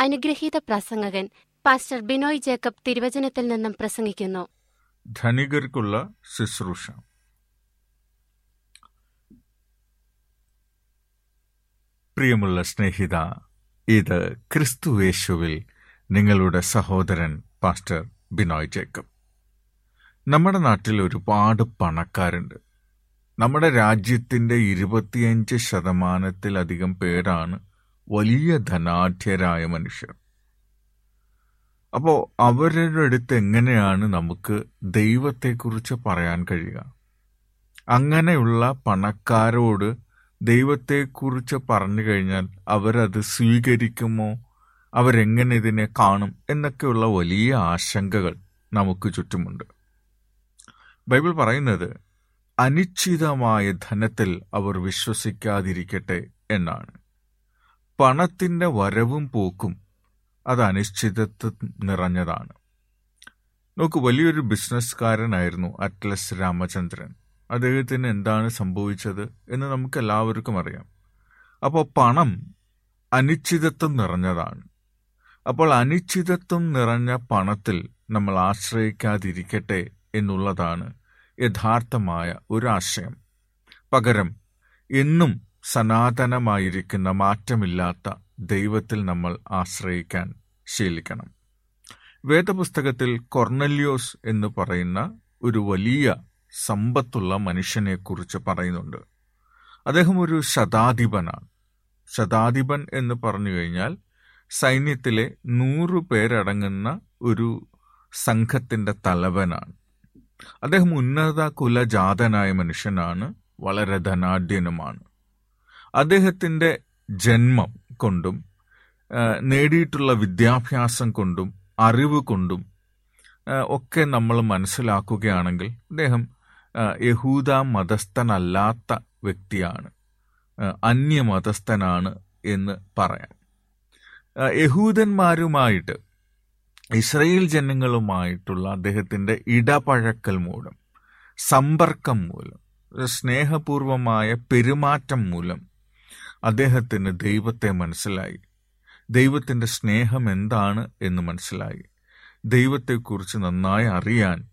അനുഗ്രഹീത പ്രസംഗകൻ pastor Binoy Jacob തിരുവചനത്തിൽ നിന്നും പ്രസംഗിക്കുന്നു. ധനികർക്കുള്ള ശുശ്രൂഷ. പ്രിയമുള്ള സ്നേഹിത ഇത് ക്രിസ്തു യേശുവിൽ നിങ്ങളുടെ സഹോദരൻ പാസ്റ്റർ ബിനോയ് ജേക്കബ്. നമ്മുടെ നാട്ടിൽ ഒരുപാട് പണക്കാരുണ്ട്. നമ്മുടെ രാജ്യത്തിന്റെ ഇരുപത്തിയഞ്ച് ശതമാനത്തിലധികം പേരാണ് വലിയ ധനാഢ്യരായ മനുഷ്യർ. അപ്പോൾ അവരുടെ അടുത്ത് എങ്ങനെയാണ് നമുക്ക് ദൈവത്തെക്കുറിച്ച് പറയാൻ കഴിയുക? അങ്ങനെയുള്ള പണക്കാരോട് ദൈവത്തെക്കുറിച്ച് പറഞ്ഞു കഴിഞ്ഞാൽ അവരത് സ്വീകരിക്കുമോ? അവരെങ്ങനെ ഇതിനെ കാണും? എന്നൊക്കെയുള്ള വലിയ ആശങ്കകൾ നമുക്ക് ചുറ്റുമുണ്ട്. ബൈബിൾ പറയുന്നത് അനിശ്ചിതമായ ധനത്തിൽ അവർ വിശ്വസിക്കാതിരിക്കട്ടെ എന്നാണ്. പണത്തിന്റെ വരവും പോക്കും അത് അനിശ്ചിതത്വം നിറഞ്ഞതാണ്. നോക്ക് വലിയൊരു ബിസിനസ്സുകാരനായിരുന്നു അറ്റ്ലസ് രാമചന്ദ്രൻ. അദ്ദേഹത്തിന് എന്താണ് സംഭവിച്ചത് എന്ന് നമുക്ക് എല്ലാവർക്കും അറിയാം. അപ്പോൾ പണം അനിശ്ചിതത്വം നിറഞ്ഞതാണ്. അപ്പോൾ അനിശ്ചിതത്വം നിറഞ്ഞ പണത്തിൽ നമ്മൾ ആശ്രയിക്കാതിരിക്കട്ടെ എന്നുള്ളതാണ് യഥാർത്ഥമായ ഒരു ആശയം. പകരം എന്നും സനാതനമായിരിക്കുന്ന മാറ്റമില്ലാത്ത ദൈവത്തിൽ നമ്മൾ ആശ്രയിക്കാൻ ശീലിക്കണം. വേദപുസ്തകത്തിൽ കൊർണല്യോസ് എന്ന് പറയുന്ന ഒരു വലിയ സമ്പത്തുള്ള മനുഷ്യനെക്കുറിച്ച് പറയുന്നുണ്ട്. അദ്ദേഹം ഒരു ശതാധിപനാണ്. ശതാധിപൻ എന്ന് പറഞ്ഞു കഴിഞ്ഞാൽ സൈന്യത്തിലെ നൂറു പേരടങ്ങുന്ന ഒരു സംഘത്തിന്റെ തലവനാണ്. അദ്ദേഹം ഉന്നത കുലജാതനായ മനുഷ്യനാണ് വളരെ ധനാഢ്യനുമാണ്. അദ്ദേഹത്തിന്റെ ജന്മം കൊണ്ടും നേടിയിട്ടുള്ള വിദ്യാഭ്യാസം കൊണ്ടും അറിവ് കൊണ്ടും ഒക്കെ നമ്മൾ മനസ്സിലാക്കുകയാണെങ്കിൽ അദ്ദേഹം യഹൂദ മതസ്ഥനല്ലാത്ത വ്യക്തിയാണ് അന്യ അന്യമതസ്ഥനാണ് എന്ന് പറയാം. യഹൂദന്മാരുമായിട്ട് ഇസ്രയേൽ ജനങ്ങളുമായിട്ടുള്ള അദ്ദേഹത്തിന്റെ ഇടപഴക്കൽ മൂലം സമ്പർക്കം മൂലം സ്നേഹപൂർവമായ പെരുമാറ്റം മൂലം അദ്ദേഹത്തിന് ദൈവത്തെ മനസ്സിലായി. ദൈവത്തിന്റെ സ്നേഹം എന്താണ് എന്ന് മനസ്സിലായി. ദൈവത്തെക്കുറിച്ച് നന്നായി അറിയാൻ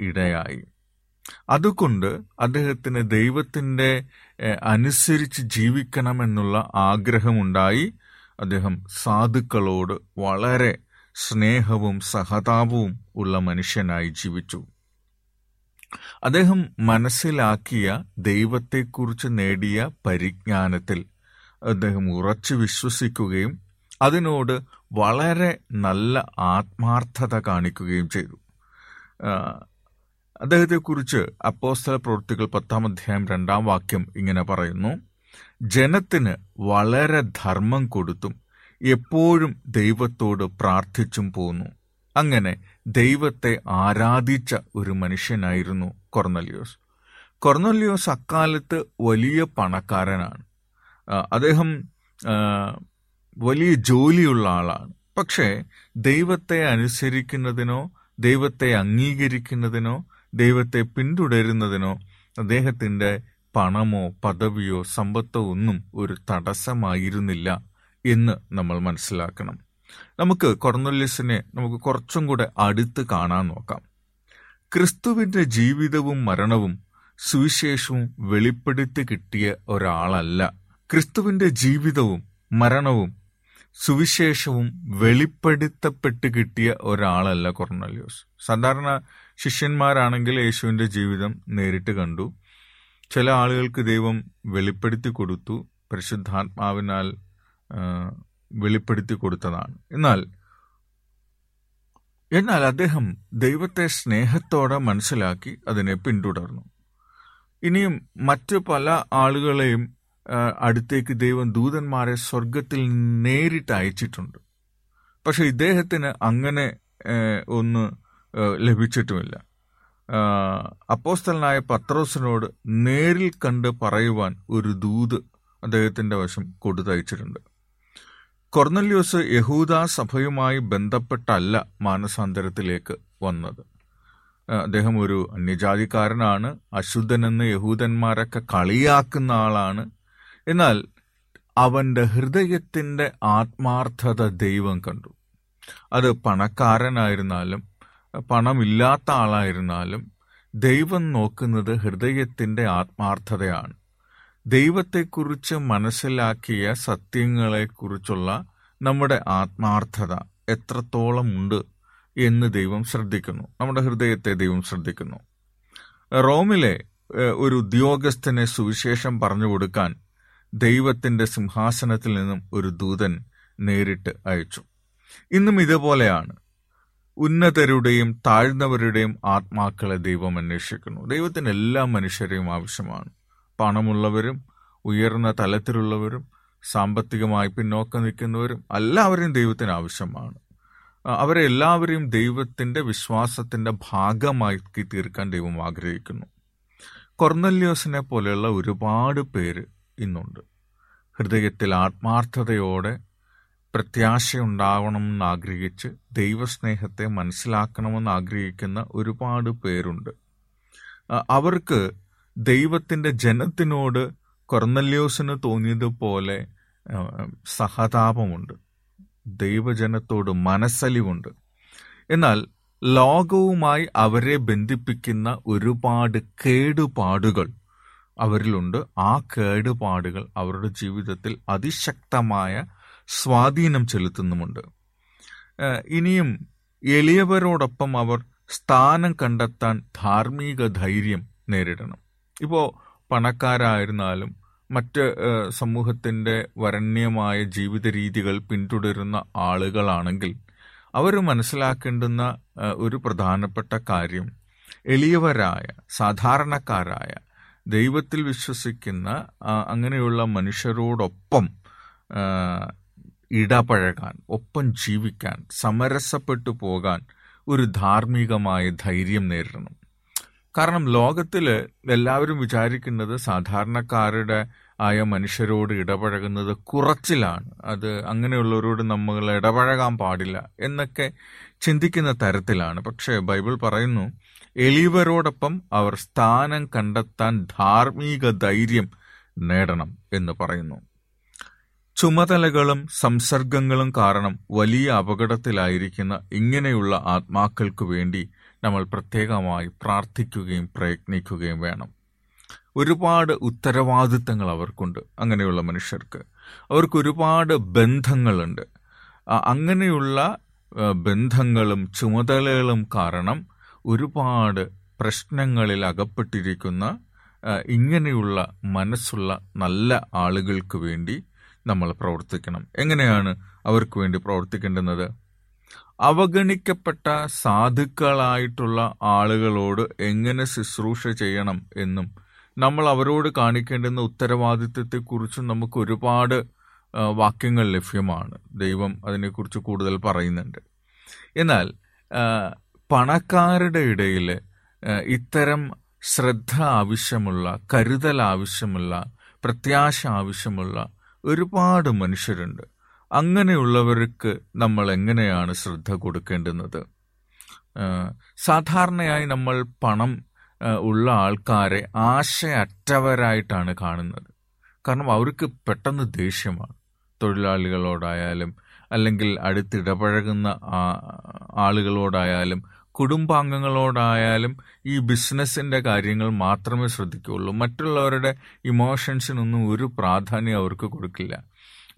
ഇടയായി. അതുകൊണ്ട് അദ്ദേഹത്തിന് ദൈവത്തിന്റെ അനുസരിച്ച് ജീവിക്കണമെന്നുള്ള ആഗ്രഹമുണ്ടായി. അദ്ദേഹം സാധുക്കളോട് വളരെ സ്നേഹവും സഹതാപവും ഉള്ള മനുഷ്യനായി ജീവിച്ചു. അദ്ദേഹം മനസ്സിലാക്കിയ ദൈവത്തെക്കുറിച്ച് നേടിയ പരിജ്ഞാനത്തിൽ അദ്ദേഹം ഉറച്ചു വിശ്വസിക്കുകയും അതിനോട് വളരെ നല്ല ആത്മാർത്ഥത കാണിക്കുകയും ചെയ്തു. അദ്ദേഹത്തെക്കുറിച്ച് അപ്പോസ്തല പ്രവൃത്തികൾ പത്താം അധ്യായം രണ്ടാം വാക്യം ഇങ്ങനെ പറയുന്നു. ജനത്തിന് വളരെ ധർമ്മം കൊടുത്തും എപ്പോഴും ദൈവത്തോട് പ്രാർത്ഥിച്ചും പോന്നു. അങ്ങനെ ദൈവത്തെ ആരാധിച്ച ഒരു മനുഷ്യനായിരുന്നു കൊർന്നലിയോസ്. കൊർന്നലിയോസ് അക്കാലത്ത് വലിയ പണക്കാരനാണ്. അദ്ദേഹം വലിയ ജോലിയുള്ള ആളാണ്. പക്ഷേ ദൈവത്തെ അനുസരിക്കുന്നതിനോ ദൈവത്തെ അംഗീകരിക്കുന്നതിനോ ദൈവത്തെ പിന്തുടരുന്നതിനോ അദ്ദേഹത്തിന്റെ പണമോ പദവിയോ സമ്പത്തോ ഒന്നും ഒരു തടസ്സമായിരുന്നില്ല എന്ന് നമ്മൾ മനസ്സിലാക്കണം. നമുക്ക് കൊർന്നൊല്യസിനെ നമുക്ക് കുറച്ചും കൂടെ അടുത്ത് കാണാൻ നോക്കാം. ക്രിസ്തുവിന്റെ ജീവിതവും മരണവും സുവിശേഷവും വെളിപ്പെടുത്തി കിട്ടിയ ഒരാളല്ല. ക്രിസ്തുവിന്റെ ജീവിതവും മരണവും സുവിശേഷവും വെളിപ്പെടുത്തപ്പെട്ട് കിട്ടിയ ഒരാളല്ല കൊർണല്യോസ് സാധാരണ ശിഷ്യന്മാരാണെങ്കിൽ യേശുവിന്റെ ജീവിതം നേരിട്ട് കണ്ടു. ചില ആളുകൾക്ക് ദൈവം വെളിപ്പെടുത്തി കൊടുത്തു. പരിശുദ്ധാത്മാവിനാൽ വെളിപ്പെടുത്തി കൊടുത്തതാണ്. എന്നാൽ എന്നാൽ അദ്ദേഹം ദൈവത്തെ സ്നേഹത്തോടെ മനസ്സിലാക്കി അതിനെ പിന്തുടർന്നു. ഇനിയും മറ്റു പല ആളുകളെയും അടുത്തേക്ക് ദൈവം ദൂതന്മാരെ സ്വർഗത്തിൽ നേരിട്ട് അയച്ചിട്ടുണ്ട്. പക്ഷെ ഇദ്ദേഹത്തിന് അങ്ങനെ ഒന്ന് ലഭിച്ചിട്ടുമില്ല. അപ്പോസ്തലനായ പത്രോസിനോട് നേരിൽ കണ്ട് പറയുവാൻ ഒരു ദൂത് അദ്ദേഹത്തിന്റെ വശം കൊടുത്തയച്ചിട്ടുണ്ട്. കൊർന്നല്യോസ് യഹൂദ സഭയുമായി ബന്ധപ്പെട്ടല്ല മാനസാന്തരത്തിലേക്ക് വന്നത്. അദ്ദേഹം ഒരു അന്യജാതിക്കാരനാണ് അശുദ്ധനെന്ന് യഹൂദന്മാരൊക്കെ കളിയാക്കുന്ന ആളാണ് എന്നാൽ അവന്റെ ഹൃദയത്തിന്റെ ആത്മാർത്ഥത ദൈവം കണ്ടു. അത് പണക്കാരനായിരുന്നാലും പണമില്ലാത്ത ആളായിരുന്നാലും ദൈവം നോക്കുന്നത് ഹൃദയത്തിന്റെ ആത്മാർത്ഥതയാണ്. ദൈവത്തെക്കുറിച്ച് മനസ്സിലാക്കിയ സത്യങ്ങളെക്കുറിച്ചുള്ള നമ്മുടെ ആത്മാർത്ഥത എത്രത്തോളം ഉണ്ട് എന്ന് ദൈവം ശ്രദ്ധിക്കുന്നു. നമ്മുടെ ഹൃദയത്തെ ദൈവം ശ്രദ്ധിക്കുന്നു. റോമിലെ ഒരു ഉദ്യോഗസ്ഥനെ സുവിശേഷം പറഞ്ഞു കൊടുക്കാൻ ദൈവത്തിന്റെ സിംഹാസനത്തിൽ നിന്നും ഒരു ദൂതൻ നേരിട്ട് അയച്ചു. ഇന്നും ഇതുപോലെയാണ്. ഉന്നതരുടെയും താഴ്ന്നവരുടെയും ആത്മാക്കളെ ദൈവം അന്വേഷിക്കുന്നു. ദൈവത്തിന് എല്ലാ മനുഷ്യരെയും ആവശ്യമാണ്. പണമുള്ളവരും ഉയർന്ന തലത്തിലുള്ളവരും സാമ്പത്തികമായി പിന്നോക്കം നിൽക്കുന്നവരും എല്ലാവരെയും ദൈവത്തിന് ആവശ്യമാണ്. അവരെ എല്ലാവരെയും ദൈവത്തിന്റെ വിശ്വാസത്തിന്റെ ഭാഗമാക്കി തീർക്കാൻ ദൈവം ആഗ്രഹിക്കുന്നു. കൊർന്നല്യോസിനെ പോലെയുള്ള ഒരുപാട് പേര് ഇന്നുണ്ട്. ഹൃദയത്തിൽ ആത്മാർത്ഥതയോടെ പ്രത്യാശയുണ്ടാവണമെന്ന് ആഗ്രഹിച്ച് ദൈവസ്നേഹത്തെ മനസ്സിലാക്കണമെന്ന് ആഗ്രഹിക്കുന്ന ഒരുപാട് പേരുണ്ട്. അവർക്ക് ദൈവത്തിന്റെ ജനത്തിനോട് കൊർന്നല്യോസിന് തോന്നിയതുപോലെ സഹതാപമുണ്ട്. ദൈവജനത്തോട് മനസ്സലിവുണ്ട്. എന്നാൽ ലോകവുമായി അവരെ ബന്ധിപ്പിക്കുന്ന ഒരുപാട് കേടുപാടുകൾ അവരിലുണ്ട്. ആ കേടുപാടുകൾ അവരുടെ ജീവിതത്തിൽ അതിശക്തമായ സ്വാധീനം ചെലുത്തുന്നുമുണ്ട്. ഇനിയും എളിയവരോടൊപ്പം അവർ സ്ഥാനം കണ്ടെത്താൻ ധാർമ്മിക ധൈര്യം നേരിടണം. ഇപ്പോൾ പണക്കാരായിരുന്നാലും മറ്റ് സമൂഹത്തിന്റെ വരണ്യമായ ജീവിത രീതികൾ പിന്തുടരുന്ന ആളുകളാണെങ്കിൽ അവർ മനസ്സിലാക്കേണ്ടുന്ന ഒരു പ്രധാനപ്പെട്ട കാര്യം എളിയവരായ സാധാരണക്കാരായ ദൈവത്തിൽ വിശ്വസിക്കുന്ന അങ്ങനെയുള്ള മനുഷ്യരോടൊപ്പം ഇടപഴകാൻ ഒപ്പം ജീവിക്കാൻ സമരസപ്പെട്ടു പോകാൻ ഒരു ധാർമ്മികമായ ധൈര്യം നേരിടണം. കാരണം ലോകത്തിൽ എല്ലാവരും വിചാരിക്കുന്നത് സാധാരണക്കാരുടെ ആയ മനുഷ്യരോട് ഇടപഴകുന്നത് കുറച്ചിലാണ്. അത് അങ്ങനെയുള്ളവരോട് നമ്മൾ ഇടപഴകാൻ പാടില്ല എന്നൊക്കെ ചിന്തിക്കുന്ന തരത്തിലാണ്. പക്ഷേ ബൈബിൾ പറയുന്നു എളിയവരോടൊപ്പം അവർ സ്ഥാനം കണ്ടെത്താൻ ധാർമ്മിക ധൈര്യം നേടണം എന്ന് പറയുന്നു. ചുമതലകളും സംസർഗങ്ങളും കാരണം വലിയ അപകടത്തിലായിരിക്കുന്ന ഇങ്ങനെയുള്ള ആത്മാക്കൾക്കു വേണ്ടി നമ്മൾ പ്രത്യേകമായി പ്രാർത്ഥിക്കുകയും പ്രയത്നിക്കുകയും വേണം. ഒരുപാട് ഉത്തരവാദിത്തങ്ങൾ അവർക്കുണ്ട് അങ്ങനെയുള്ള മനുഷ്യർക്ക്. അവർക്ക് ഒരുപാട് ബന്ധങ്ങളുണ്ട്. അങ്ങനെയുള്ള ബന്ധങ്ങളും ചുമതലകളും കാരണം ഒരുപാട് പ്രശ്നങ്ങളിൽ അകപ്പെട്ടിരിക്കുന്ന ഇങ്ങനെയുള്ള മനസ്സുള്ള നല്ല ആളുകൾക്ക് വേണ്ടി നമ്മൾ പ്രവർത്തിക്കണം. എങ്ങനെയാണ് അവർക്ക് വേണ്ടി പ്രവർത്തിക്കേണ്ടുന്നത്? അവഗണിക്കപ്പെട്ട സാധുക്കളായിട്ടുള്ള ആളുകളോട് എങ്ങനെ ശുശ്രൂഷ ചെയ്യണം എന്നും നമ്മൾ അവരോട് കാണിക്കേണ്ടുന്ന ഉത്തരവാദിത്വത്തെക്കുറിച്ചും നമുക്ക് ഒരുപാട് വാക്യങ്ങൾ ലഭ്യമാണ്. ദൈവം അതിനെക്കുറിച്ച് കൂടുതൽ പറയുന്നുണ്ട്. എന്നാൽ പണക്കാരുടെ ഇടയിൽ ഇത്തരം ശ്രദ്ധ ആവശ്യമുള്ള കരുതൽ ആവശ്യമുള്ള പ്രത്യാശ ആവശ്യമുള്ള ഒരുപാട് മനുഷ്യരുണ്ട്. അങ്ങനെയുള്ളവർക്ക് നമ്മൾ എങ്ങനെയാണ് ശ്രദ്ധ കൊടുക്കേണ്ടുന്നത്? സാധാരണയായി നമ്മൾ പണം ഉള്ള ആൾക്കാരെ ആശയറ്റവരായിട്ടാണ് കാണുന്നത്. കാരണം അവർക്ക് പെട്ടെന്ന് ദേഷ്യമാണ്. തൊഴിലാളികളോടായാലും അല്ലെങ്കിൽ അടുത്തിടപഴകുന്ന ആളുകളോടായാലും കുടുംബാംഗങ്ങളോടായാലും ഈ ബിസിനസ്സിന്റെ കാര്യങ്ങൾ മാത്രമേ ശ്രദ്ധിക്കുകയുള്ളൂ. മറ്റുള്ളവരുടെ ഇമോഷൻസിനൊന്നും ഒരു പ്രാധാന്യം അവർക്ക് കൊടുക്കില്ല.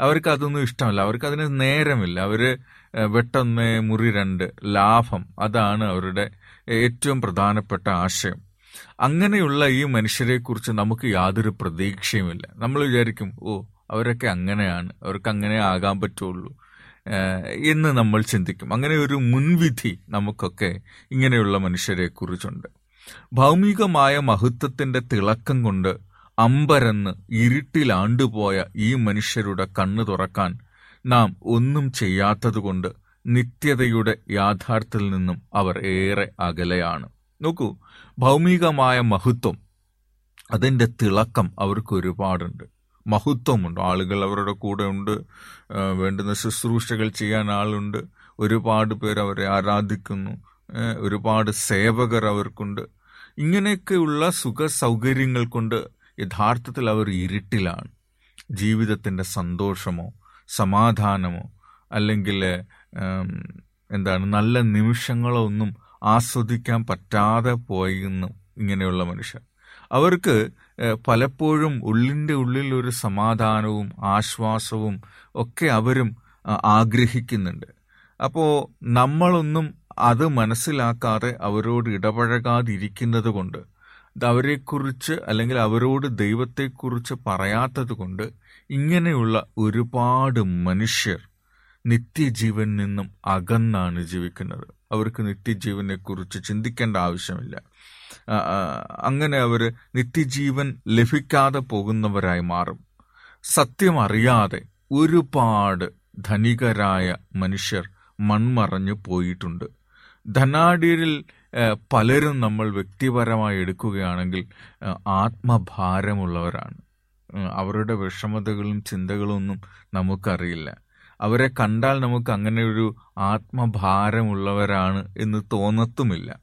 അവർക്ക് അതൊന്നും ഇഷ്ടമല്ല. അവർക്ക് അതിന് നേരമില്ല. ഏഹ്, വെട്ടൊന്ന് മുറി രണ്ട് ലാഭം അതാണ് അവരുടെ ഏറ്റവും പ്രധാനപ്പെട്ട ആശയം. അങ്ങനെയുള്ള ഈ മനുഷ്യരെക്കുറിച്ച് നമുക്ക് യാതൊരു പ്രതീക്ഷയുമില്ല. നമ്മൾ വിചാരിക്കും ഓ അവരൊക്കെ അങ്ങനെയാണ്. അവർക്ക് അങ്ങനെ ആകാൻ പറ്റുള്ളൂ. എന്ന് നമ്മൾ ചിന്തിക്കും. അങ്ങനെ ഒരു മുൻവിധി നമുക്കൊക്കെ ഇങ്ങനെയുള്ള മനുഷ്യരെ കുറിച്ചുണ്ട് ഭൗമികമായ മഹത്വത്തിന്റെ തിളക്കം കൊണ്ട് അമ്പരന്ന് ഇരുട്ടിലാണ്ടുപോയ ഈ മനുഷ്യരുടെ കണ്ണു തുറക്കാൻ നാം ഒന്നും ചെയ്യാത്തതുകൊണ്ട് നിത്യതയുടെ യാഥാർത്ഥ്യത്തിൽ നിന്നും അവർ ഏറെ അകലെയാണ്. നോക്കൂ ഭൗമികമായ മഹത്വം അതിന്റെ തിളക്കം അവർക്ക് ഒരുപാടുണ്ട് മഹത്വമുണ്ട്. ആളുകൾ അവരുടെ കൂടെ ഉണ്ട്. വേണ്ടുന്ന ശുശ്രൂഷകൾ ചെയ്യാൻ ആളുണ്ട്. ഒരുപാട് പേർ അവരെ ആരാധിക്കുന്നു. ഒരുപാട് സേവകർ അവർക്കുണ്ട്. ഇങ്ങനെയൊക്കെയുള്ള സുഖ സൗകര്യങ്ങൾ കൊണ്ട് യഥാർത്ഥത്തിൽ അവർ ഇരുട്ടിലാണ്. ജീവിതത്തിന്റെ സന്തോഷമോ സമാധാനമോ അല്ലെങ്കിൽ എന്താണ് നല്ല നിമിഷങ്ങളോ ഒന്നും ആസ്വദിക്കാൻ പറ്റാതെ പോയിരുന്നു ഇങ്ങനെയുള്ള മനുഷ്യർ. അവർക്ക് പലപ്പോഴും ഉള്ളിന്റെ ഉള്ളിൽ ഒരു സമാധാനവും ആശ്വാസവും ഒക്കെ അവരും ആഗ്രഹിക്കുന്നുണ്ട്. അപ്പോൾ നമ്മളൊന്നും അത് മനസ്സിലാക്കാതെ അവരോട് ഇടപഴകാതിരിക്കുന്നത് കൊണ്ട് അവരെക്കുറിച്ച് അല്ലെങ്കിൽ അവരോട് ദൈവത്തെക്കുറിച്ച് പറയാത്തത് കൊണ്ട് ഇങ്ങനെയുള്ള ഒരുപാട് മനുഷ്യർ നിത്യജീവൻ നിന്നും അകന്നാണ് ജീവിക്കുന്നത്. അവർക്ക് നിത്യജീവനെക്കുറിച്ച് ചിന്തിക്കേണ്ട ആവശ്യമില്ല. അങ്ങനെ അവർ നിത്യജീവൻ ലഭിക്കാതെ പോകുന്നവരായി മാറും. സത്യം അറിയാതെ ഒരുപാട് ധനികരായ മനുഷ്യർ മൺമറഞ്ഞു പോയിട്ടുണ്ട്. ധനാഢ്യരിൽ പലരും നമ്മൾ വ്യക്തിപരമായി എടുക്കുകയാണെങ്കിൽ ആത്മഭാരമുള്ളവരാണ്. അവരുടെ വിഷമതകളും ചിന്തകളും ഒന്നും നമുക്കറിയില്ല. അവരെ കണ്ടാൽ നമുക്ക് അങ്ങനെ ഒരു ആത്മഭാരമുള്ളവരാണ് എന്ന് തോന്നത്തുമില്ല.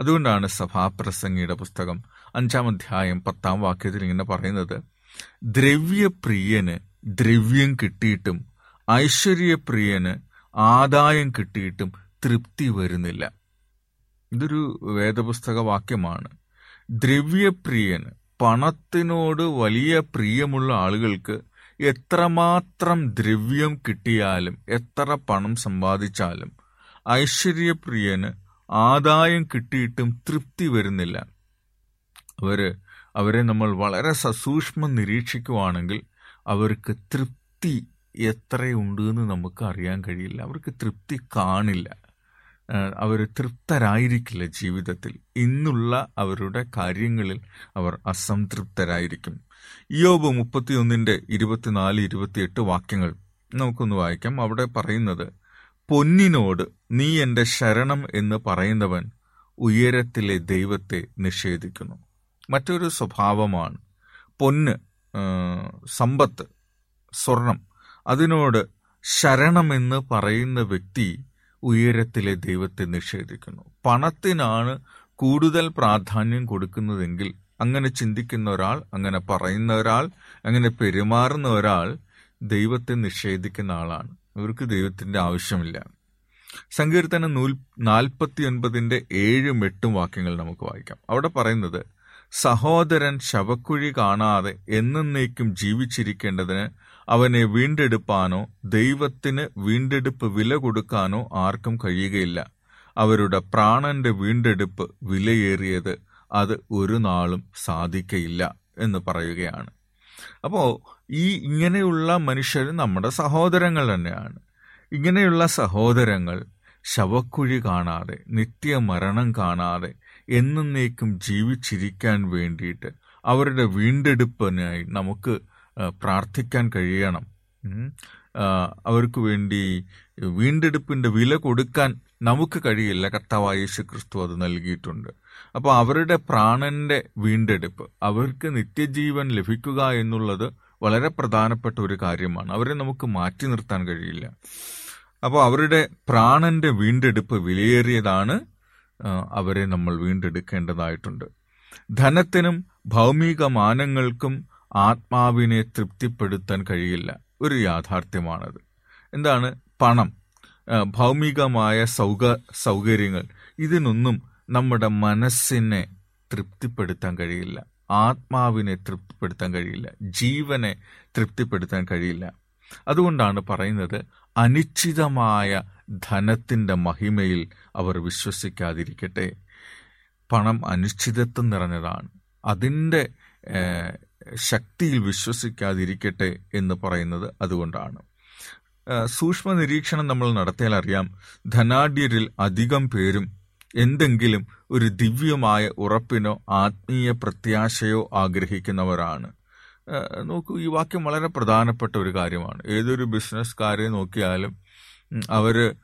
അതുകൊണ്ടാണ് സഭാപ്രസംഗിയുടെ പുസ്തകം അഞ്ചാം അധ്യായം പത്താം വാക്യത്തിൽ ഇങ്ങനെ പറയുന്നത്. ദ്രവ്യപ്രിയന് ദ്രവ്യം കിട്ടിയിട്ടും ഐശ്വര്യപ്രിയന് ആദായം കിട്ടിയിട്ടും തൃപ്തി വരുന്നില്ല. ഇതൊരു വേദപുസ്തക വാക്യമാണ്. ദ്രവ്യപ്രിയന് പണത്തിനോട് വലിയ പ്രിയമുള്ള ആളുകൾക്ക് എത്രമാത്രം ദ്രവ്യം കിട്ടിയാലും എത്ര പണം സമ്പാദിച്ചാലും ഐശ്വര്യപ്രിയന് ആദായം കിട്ടിയിട്ടും തൃപ്തി വരുന്നില്ല. അവർ അവരെ നമ്മൾ വളരെ സസൂക്ഷ്മം നിരീക്ഷിക്കുവാണെങ്കിൽ അവർക്ക് തൃപ്തി എത്രയുണ്ട് എന്ന് നമുക്ക് അറിയാൻ കഴിയില്ല. അവർക്ക് തൃപ്തി കാണില്ല. അവർ തൃപ്തരായിരിക്കില്ല ജീവിതത്തിൽ. ഇന്നുള്ള അവരുടെ കാര്യങ്ങളിൽ അവർ അസംതൃപ്തരായിരിക്കും. യോബ് മുപ്പത്തിയൊന്നിന്റെ ഇരുപത്തിനാല് ഇരുപത്തിയെട്ട് വാക്യങ്ങൾ നമുക്കൊന്ന് വായിക്കാം. അവിടെ പറയുന്നത് പൊന്നിനോട് നീ എന്റെ ശരണം എന്ന് പറയുന്നവൻ ഉയരത്തിലെ ദൈവത്തെ നിഷേധിക്കുന്നു. മറ്റൊരു സ്വഭാവമാണ് പൊന്ന് സമ്പത്ത് സ്വർണം. അതിനോട് ശരണമെന്ന് പറയുന്ന വ്യക്തി ഉയരത്തിലെ ദൈവത്തെ നിഷേധിക്കുന്നു. പണത്തിനാണ് കൂടുതൽ പ്രാധാന്യം കൊടുക്കുന്നതെങ്കിൽ അങ്ങനെ ചിന്തിക്കുന്ന ഒരാൾ അങ്ങനെ പറയുന്ന ഒരാൾ അങ്ങനെ പെരുമാറുന്ന ഒരാൾ ദൈവത്തെ നിഷേധിക്കുന്ന ആളാണ്. ഇവർക്ക് ദൈവത്തിന്റെ ആവശ്യമില്ല. സങ്കീർത്തനം നൂൽ നാൽപ്പത്തി ഒൻപതിന്റെ ഏഴും എട്ടും വാക്യങ്ങൾ നമുക്ക് വായിക്കാം. അവിടെ പറയുന്നത് സഹോദരൻ ശവക്കുഴി കാണാതെ എന്നേക്കും ജീവിച്ചിരിക്കേണ്ടതിന് അവനെ വീണ്ടെടുപ്പാനോ ദൈവത്തിന് വീണ്ടെടുപ്പ് വില കൊടുക്കാനോ ആർക്കും കഴിയുകയില്ല. അവരുടെ പ്രാണന്റെ വീണ്ടെടുപ്പ് വിലയേറിയത് അത് ഒരു നാളും സാധിക്കയില്ല എന്ന് പറയുകയാണ്. അപ്പോ ഈ ഇങ്ങനെയുള്ള മനുഷ്യർ നമ്മുടെ സഹോദരങ്ങൾ തന്നെയാണ്. ഇങ്ങനെയുള്ള സഹോദരങ്ങൾ ശവക്കുഴി കാണാതെ നിത്യമരണം കാണാതെ എന്നേക്കും ജീവിച്ചിരിക്കാൻ വേണ്ടിയിട്ട് അവരുടെ വീണ്ടെടുപ്പിനായി നമുക്ക് പ്രാർത്ഥിക്കാൻ കഴിയണം. അവർക്ക് വേണ്ടി വീണ്ടെടുപ്പിന്റെ വില കൊടുക്കാൻ നമുക്ക് കഴിയില്ല. കർത്താവായ യേശു ക്രിസ്തു അത് നൽകിയിട്ടുണ്ട്. അപ്പോൾ അവരുടെ പ്രാണന്റെ വീണ്ടെടുപ്പ് അവർക്ക് നിത്യജീവൻ ലഭിക്കുക എന്നുള്ളത് വളരെ പ്രധാനപ്പെട്ട ഒരു കാര്യമാണ്. അവരെ നമുക്ക് മാറ്റി നിർത്താൻ കഴിയില്ല. അപ്പോൾ അവരുടെ പ്രാണന്റെ വീണ്ടെടുപ്പ് വിലയേറിയതാണ് അവരെ നമ്മൾ വീണ്ടെടുക്കേണ്ടതായിട്ടുണ്ട്. ധനത്തിനും ഭൗമിക മാനങ്ങൾക്കും ആത്മാവിനെ തൃപ്തിപ്പെടുത്താൻ കഴിയില്ല. ഒരു യാഥാർത്ഥ്യമാണത്. എന്താണ്? പണം ഭൗമികമായ സൗക സൗകര്യങ്ങൾ. ഇതിനൊന്നും നമ്മുടെ മനസ്സിനെ തൃപ്തിപ്പെടുത്താൻ കഴിയില്ല. ആത്മാവിനെ തൃപ്തിപ്പെടുത്താൻ കഴിയില്ല. ജീവനെ തൃപ്തിപ്പെടുത്താൻ കഴിയില്ല. അതുകൊണ്ടാണ് പറയുന്നത് അനിശ്ചിതമായ ധനത്തിന്റെ മഹിമയിൽ അവർ വിശ്വസിക്കാതിരിക്കട്ടെ. പണം അനിശ്ചിതത്വം നിറഞ്ഞതാണ്. അതിന്റെ ശക്തിയിൽ വിശ്വസിക്കാതിരിക്കട്ടെ എന്ന് പറയുന്നത് അതുകൊണ്ടാണ്. സൂക്ഷ്മ നിരീക്ഷണം നമ്മൾ നടത്തിയാൽ അറിയാം ധനാഢ്യരിൽ അധികം പേരും എന്തെങ്കിലും ഒരു ദിവ്യമായ ഉറപ്പിനോ ആത്മീയ പ്രത്യാശയോ ആഗ്രഹിക്കുന്നവരാണ്. നോക്കൂ ഈ വാക്യം വളരെ പ്രധാനപ്പെട്ട ഒരു കാര്യമാണ്. ഏതൊരു ബിസിനസ്സുകാരെ നോക്കിയാലും അവർ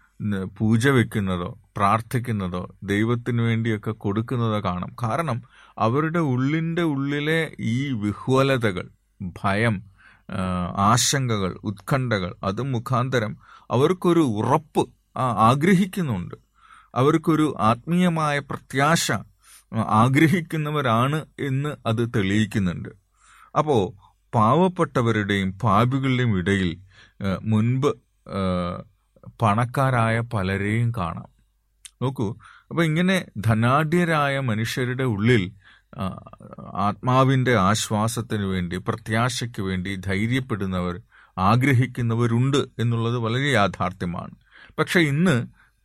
പൂജ വെക്കുന്നതോ പ്രാർത്ഥിക്കുന്നതോ ദൈവത്തിന് വേണ്ടിയൊക്കെ കൊടുക്കുന്നതോ കാണാം. കാരണം അവരുടെ ഉള്ളിന്റെ ഉള്ളിലെ ഈ വിഹ്വലതകൾ ഭയം ആശങ്കകൾ ഉത്കണ്ഠകൾ അത് മുഖാന്തരം അവർക്കൊരു ഉറപ്പ് ആഗ്രഹിക്കുന്നുണ്ട്. അവർക്കൊരു ആത്മീയമായ പ്രത്യാശ ആഗ്രഹിക്കുന്നവരാണ് എന്ന് അത് തെളിയിക്കുന്നുണ്ട്. അപ്പോൾ പാവപ്പെട്ടവരുടെയും പാപികളുടെയും ഇടയിൽ മുൻപ് പണക്കാരായ പലരെയും കാണാം. നോക്കൂ അപ്പോൾ ഇങ്ങനെ ധനാഢ്യരായ മനുഷ്യരുടെ ഉള്ളിൽ ആത്മാവിന്റെ ആശ്വാസത്തിന് വേണ്ടി പ്രത്യാശയ്ക്ക് വേണ്ടി ധൈര്യപ്പെടുന്നവർ ആഗ്രഹിക്കുന്നവരുണ്ട് എന്നുള്ളത് വളരെ യാഥാർത്ഥ്യമാണ്. പക്ഷെ ഇന്ന്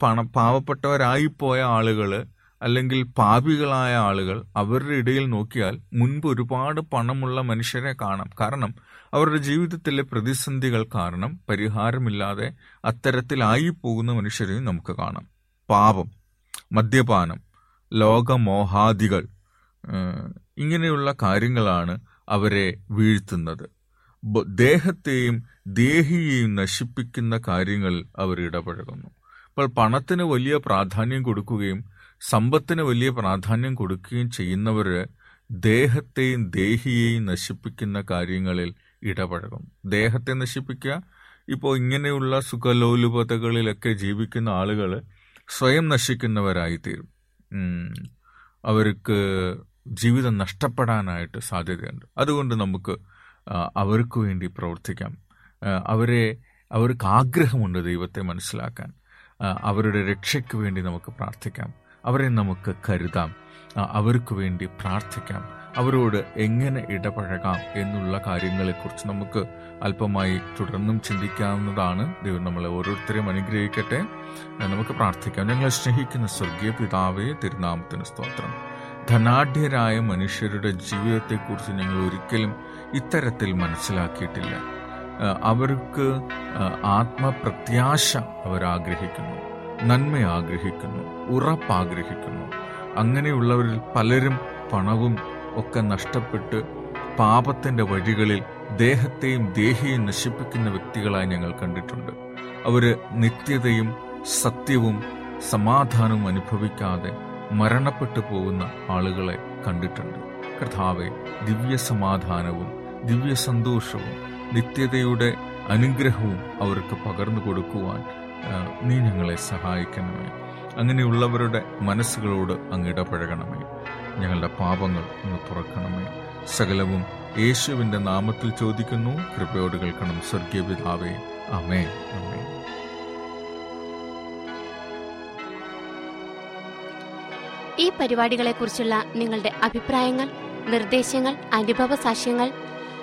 പണ പാവപ്പെട്ടവരായിപ്പോയ ആളുകൾ അല്ലെങ്കിൽ പാപികളായ ആളുകൾ അവരുടെ ഇടയിൽ നോക്കിയാൽ മുൻപ് ഒരുപാട് പണമുള്ള മനുഷ്യരെ കാണാം. കാരണം അവരുടെ ജീവിതത്തിലെ പ്രതിസന്ധികൾ കാരണം പരിഹാരമില്ലാതെ അത്തരത്തിലായി പോകുന്ന മനുഷ്യരെയും നമുക്ക് കാണാം. പാപം മദ്യപാനം ലോകമോഹാദികൾ ഇങ്ങനെയുള്ള കാര്യങ്ങളാണ് അവരെ വീഴ്ത്തുന്നത്. ദേഹത്തെയും ദേഹിയെയും നശിപ്പിക്കുന്ന കാര്യങ്ങളിൽ അവർ ഇടപഴകുന്നു. അപ്പോൾ പണത്തിന് വലിയ പ്രാധാന്യം കൊടുക്കുകയും സമ്പത്തിന് വലിയ പ്രാധാന്യം കൊടുക്കുകയും ചെയ്യുന്നവർ ദേഹത്തെയും ദേഹിയെയും നശിപ്പിക്കുന്ന കാര്യങ്ങളിൽ ഇടപഴകും. ദേഹത്തെ നശിപ്പിക്കുക ഇപ്പോൾ ഇങ്ങനെയുള്ള സുഖലോലുപതകളിലൊക്കെ ജീവിക്കുന്ന ആളുകൾ സ്വയം നശിക്കുന്നവരായിത്തീരും. അവർക്ക് ജീവിതം നഷ്ടപ്പെടാനായിട്ട് സാധ്യതയുണ്ട്. അതുകൊണ്ട് നമുക്ക് അവർക്ക് വേണ്ടി പ്രവർത്തിക്കാം. അവരെ അവർക്ക് ആഗ്രഹമുണ്ട് ദൈവത്തെ മനസ്സിലാക്കാൻ. അവരുടെ രക്ഷയ്ക്ക് വേണ്ടി നമുക്ക് പ്രാർത്ഥിക്കാം. അവരെ നമുക്ക് കരുതാം. അവർക്ക് വേണ്ടി പ്രാർത്ഥിക്കാം. അവരോട് എങ്ങനെ ഇടപഴകാം എന്നുള്ള കാര്യങ്ങളെക്കുറിച്ച് നമുക്ക് അല്പമായി തുടർന്നും ചിന്തിക്കാവുന്നതാണ്. ദൈവം നമ്മളെ ഓരോരുത്തരെയും അനുഗ്രഹിക്കട്ടെ. നമുക്ക് പ്രാർത്ഥിക്കാം. ഞങ്ങളെ സ്നേഹിക്കുന്ന സ്വർഗീയ പിതാവേ തിരുനാമത്തിന് സ്തോത്രം. ധനാഢ്യരായ മനുഷ്യരുടെ ജീവിതത്തെക്കുറിച്ച് ഞങ്ങൾ ഒരിക്കലും ഇത്തരത്തിൽ മനസ്സിലാക്കിയിട്ടില്ല. അവർക്ക് ആത്മപ്രത്യാശ അവർ ആഗ്രഹിക്കുന്നു നന്മ ആഗ്രഹിക്കുന്നു ഉറപ്പാഗ്രഹിക്കുന്നു. അങ്ങനെയുള്ളവരിൽ പലരും പണവും ഒക്കെ നഷ്ടപ്പെട്ട് പാപത്തിന്റെ വഴികളിൽ ദേഹത്തെയും ദേഹിയും നശിപ്പിക്കുന്ന വ്യക്തികളായി ഞങ്ങൾ കണ്ടിട്ടുണ്ട്. അവർ നിത്യതയും സത്യവും സമാധാനവും അനുഭവിക്കാതെ മരണപ്പെട്ടു പോകുന്ന ആളുകളെ കണ്ടിട്ടുണ്ട്. കർത്താവെ ദിവ്യ സമാധാനവും ദിവ്യ സന്തോഷവും നിത്യതയുടെ അനുഗ്രഹവും അവർക്ക് പകർന്നു കൊടുക്കുവാൻ നീ ഞങ്ങളെ സഹായിക്കണമേ. അങ്ങനെയുള്ളവരുടെ മനസ്സുകളോട് അങ്ങ് ഇടപഴകണമേ. ഞങ്ങളുടെ പാപങ്ങൾ അങ്ങ് തുറക്കണമേ. സകലവും യേശുവിന്റെ നാമത്തിൽ ചോദിക്കുന്നു. കൃപയോട് കേൾക്കണം സ്വർഗീയ പിതാവേ. അമേ അമേ ഈ പരിപാടികളെക്കുറിച്ചുള്ള നിങ്ങളുടെ അഭിപ്രായങ്ങൾ നിർദ്ദേശങ്ങൾ അനുഭവ സാക്ഷ്യങ്ങൾ